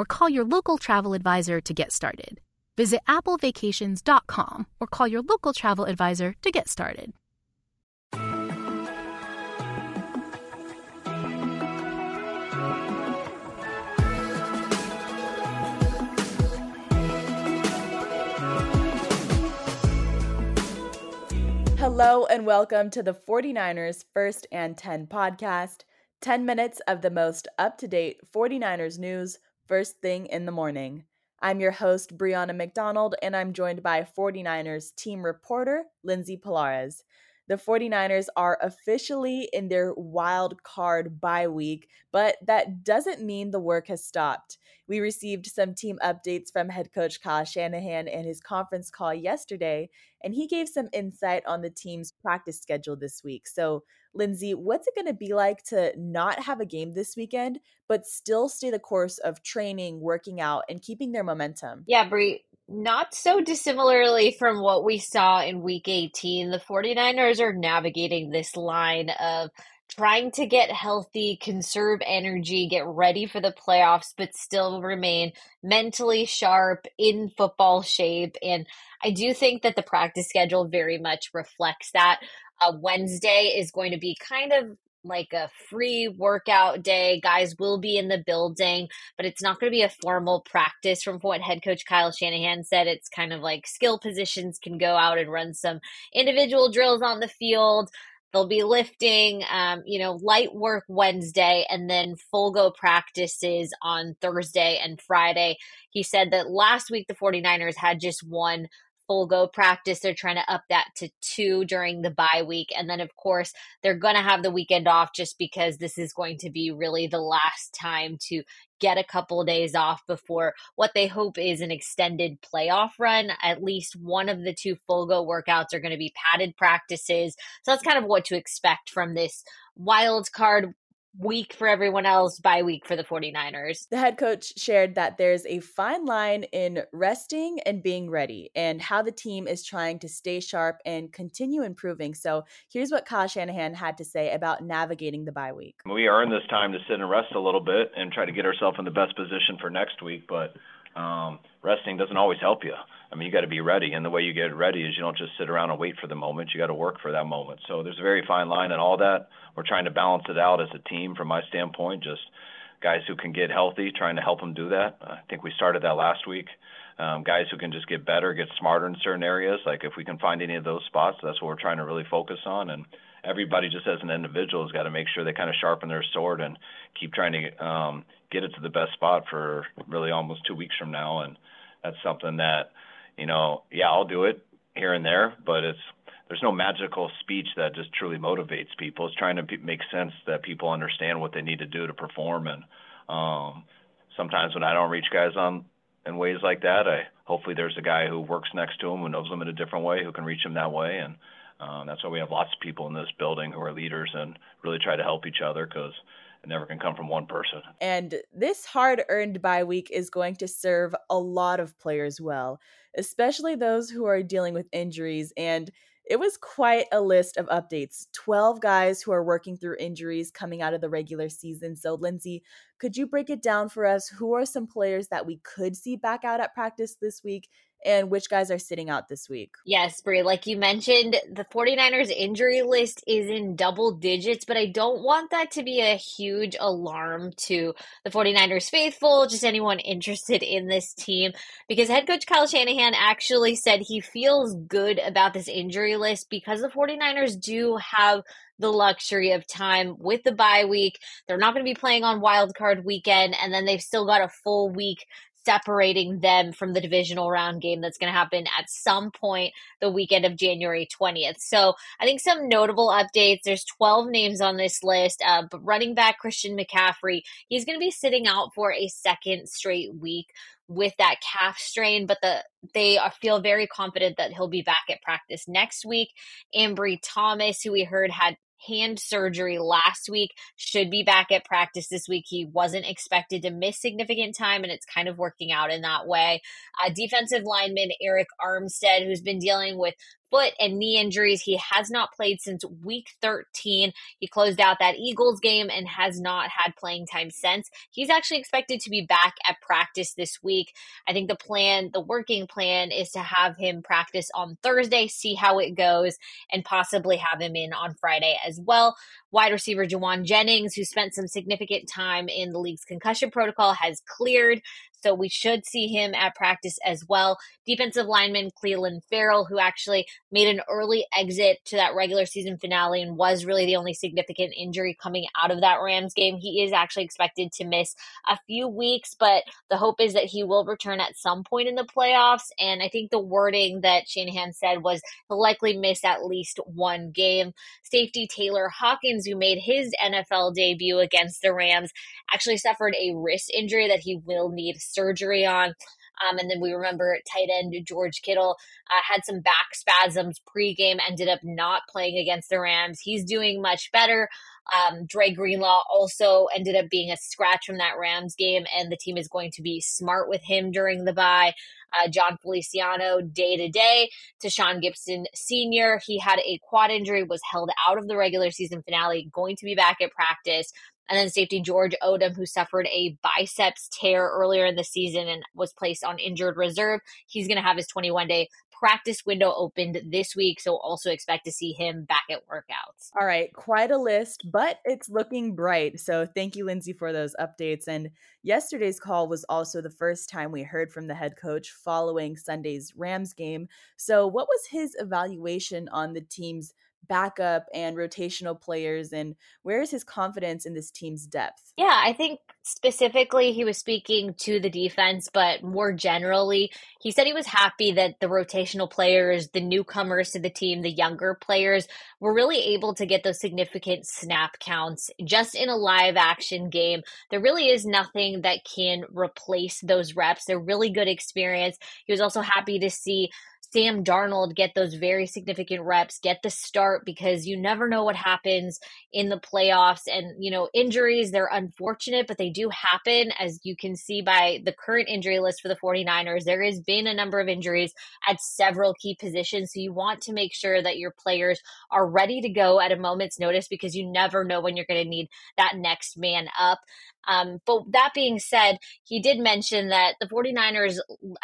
or call your local travel advisor to get started. Visit applevacations.com or call your local travel advisor to get started. Hello and welcome to the 49ers First and 10 podcast. 10 minutes of the most up to date 49ers news first thing in the morning. I'm your host, Brianna McDonald, and I'm joined by 49ers team reporter, Lindsey Pallares. The 49ers are officially in their wild card bye week, but that doesn't mean the work has stopped. We received some team updates from head coach Kyle Shanahan in his conference call yesterday, and he gave some insight on the team's practice schedule this week. So, Lindsey, what's it going to be like to not have a game this weekend, but still stay the course of training, working out, and keeping their momentum? Yeah, Brie, not so dissimilarly from what we saw in week 18, the 49ers are navigating this line of trying to get healthy, conserve energy, get ready for the playoffs, but still remain mentally sharp in football shape. And I do think that the practice schedule very much reflects that. Uh, Wednesday is going to be kind of like a free workout day. Guys will be in the building, but it's not going to be a formal practice from what head coach Kyle Shanahan said. It's kind of like skill positions can go out and run some individual drills on the field. They'll be lifting, um, you know, light work Wednesday and then full go practices on Thursday and Friday. He said that last week the 49ers had just one full go practice. They're trying to up that to two during the bye week. And then, of course, they're going to have the weekend off just because this is going to be really the last time to get a couple of days off before what they hope is an extended playoff run. At least one of the two full go workouts are going to be padded practices. So that's kind of what to expect from this wild card week for everyone else, bye week for the 49ers. The head coach shared that there's a fine line in resting and being ready and how the team is trying to stay sharp and continue improving. So here's what Kyle Shanahan had to say about navigating the bye week. We earn this time to sit and rest a little bit and try to get ourselves in the best position for next week, but um, resting doesn't always help you. I mean, you got to be ready, and the way you get ready is you don't just sit around and wait for the moment. You got to work for that moment. So there's a very fine line in all that. We're trying to balance it out as a team, from my standpoint. Just guys who can get healthy, trying to help them do that. I think we started that last week. Um, guys who can just get better, get smarter in certain areas. Like if we can find any of those spots, that's what we're trying to really focus on. And everybody, just as an individual, has got to make sure they kind of sharpen their sword and keep trying to um, get it to the best spot for really almost two weeks from now. And that's something that you know, yeah, I'll do it here and there, but it's there's no magical speech that just truly motivates people. It's trying to make sense that people understand what they need to do to perform. And um, sometimes when I don't reach guys on in ways like that, I hopefully there's a guy who works next to him who knows them in a different way who can reach them that way. And um, that's why we have lots of people in this building who are leaders and really try to help each other because it never can come from one person. And this hard earned bye week is going to serve a lot of players well, especially those who are dealing with injuries. And it was quite a list of updates 12 guys who are working through injuries coming out of the regular season. So, Lindsey, Could you break it down for us? Who are some players that we could see back out at practice this week? And which guys are sitting out this week. Yes, Brie, like you mentioned, the 49ers injury list is in double digits, but I don't want that to be a huge alarm to the 49ers faithful, just anyone interested in this team, because head coach Kyle Shanahan actually said he feels good about this injury list because the 49ers do have the luxury of time with the bye week. They're not going to be playing on wild card weekend, and then they've still got a full week separating them from the divisional round game that's going to happen at some point the weekend of January 20th. So I think some notable updates. There's 12 names on this list, uh, but running back Christian McCaffrey, he's going to be sitting out for a second straight week with that calf strain, but the they are, feel very confident that he'll be back at practice next week. Ambry Thomas, who we heard had hand surgery last week, should be back at practice this week. He wasn't expected to miss significant time, and it's kind of working out in that way. Uh, defensive lineman Arik Armstead, who's been dealing with foot and knee injuries. He has not played since week 13. He closed out that Eagles game and has not had playing time since. He's actually expected to be back at practice this week. I think the plan, the working plan is to have him practice on Thursday, see how it goes, and possibly have him in on Friday as well. Wide receiver Jauan Jennings, who spent some significant time in the league's concussion protocol, has cleared. So we should see him at practice as well. Defensive lineman Clelin Ferrell, who actually made an early exit to that regular season finale and was really the only significant injury coming out of that Rams game. He is actually expected to miss a few weeks, but the hope is that he will return at some point in the playoffs. And I think the wording that Shanahan said was he'll likely miss at least one game. Safety Tayler Hawkins, who made his NFL debut against the Rams, actually suffered a wrist injury that he will need surgery on. Um, and then we remember tight end George Kittle uh, had some back spasms pregame, ended up not playing against the Rams. He's doing much better. Um, Dre Greenlaw also ended up being a scratch from that Rams game, and the team is going to be smart with him during the bye. Uh, Jon Feliciano day to day. Tashaun Gipson Sr., he had a quad injury, was held out of the regular season finale, going to be back at practice. And then safety George Odum, who suffered a biceps tear earlier in the season and was placed on injured reserve. He's going to have his 21 day practice window opened this week, so also expect to see him back at workouts. All right, quite a list, but it's looking bright. So thank you, Lindsey, for those updates. And yesterday's call was also the first time we heard from the head coach following Sunday's Rams game. So, what was his evaluation on the team's backup and rotational players and where is his confidence in this team's depth? Yeah, I think specifically he was speaking to the defense, but more generally, he said he was happy that the rotational players, the newcomers to the team, the younger players were really able to get those significant snap counts just in a live action game. There really is nothing that can replace those reps. They're really good experience. He was also happy to see Sam Darnold get those very significant reps, get the start because you never know what happens in the playoffs. And, you know, injuries, they're unfortunate, but they do happen. As you can see by the current injury list for the 49ers, there has been a number of injuries at several key positions. So you want to make sure that your players are ready to go at a moment's notice because you never know when you're going to need that next man up. Um, but that being said, he did mention that the 49ers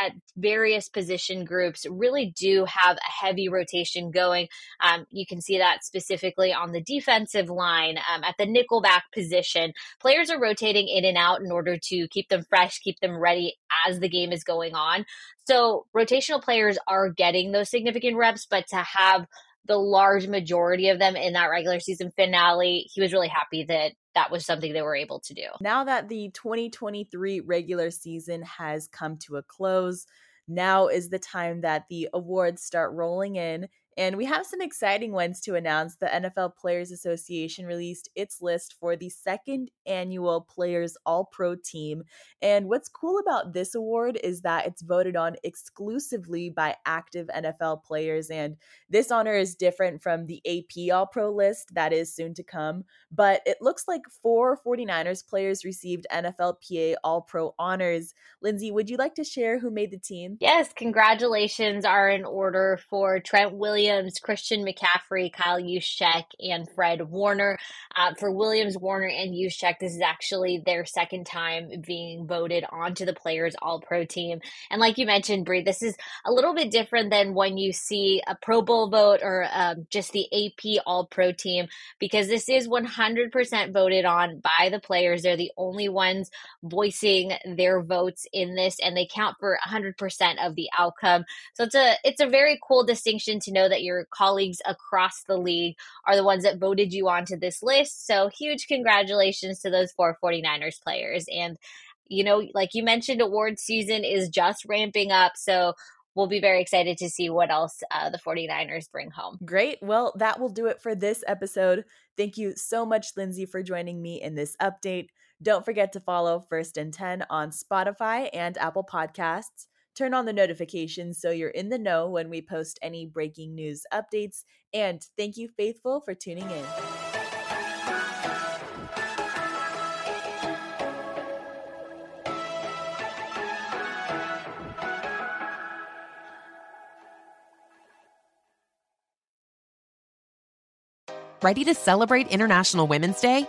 at various position groups really do have a heavy rotation going. Um, you can see that specifically on the defensive line, um, at the nickelback position. Players are rotating in and out in order to keep them fresh, keep them ready as the game is going on. So rotational players are getting those significant reps, but to have the large majority of them in that regular season finale, he was really happy that that was something they were able to do. Now that the 2023 regular season has come to a close, now is the time that the awards start rolling in and we have some exciting ones to announce. The NFL Players Association released its list for the second annual Players All Pro team. And what's cool about this award is that it's voted on exclusively by active NFL players. And this honor is different from the AP All Pro list that is soon to come. But it looks like four 49ers players received NFLPA All Pro honors. Lindsey, would you like to share who made the team? Yes, congratulations are in order for Trent Williams. Williams, Christian McCaffrey, Kyle Juszczyk, and Fred Warner. Uh, for Williams, Warner, and Juszczyk, this is actually their second time being voted onto the Players All Pro team. And like you mentioned, Brie, this is a little bit different than when you see a Pro Bowl vote or um, just the AP All Pro team, because this is 100% voted on by the players. They're the only ones voicing their votes in this, and they count for 100% of the outcome. So it's a it's a very cool distinction to know that your colleagues across the league are the ones that voted you onto this list. So huge congratulations to those four 49ers players. And you know, like you mentioned, award season is just ramping up. So we'll be very excited to see what else uh, the 49ers bring home. Great. Well, that will do it for this episode. Thank you so much, Lindsey, for joining me in this update. Don't forget to follow First and 10 on Spotify and Apple Podcasts. Turn on the notifications so you're in the know when we post any breaking news updates. And thank you, Faithful, for tuning in. Ready to celebrate International Women's Day?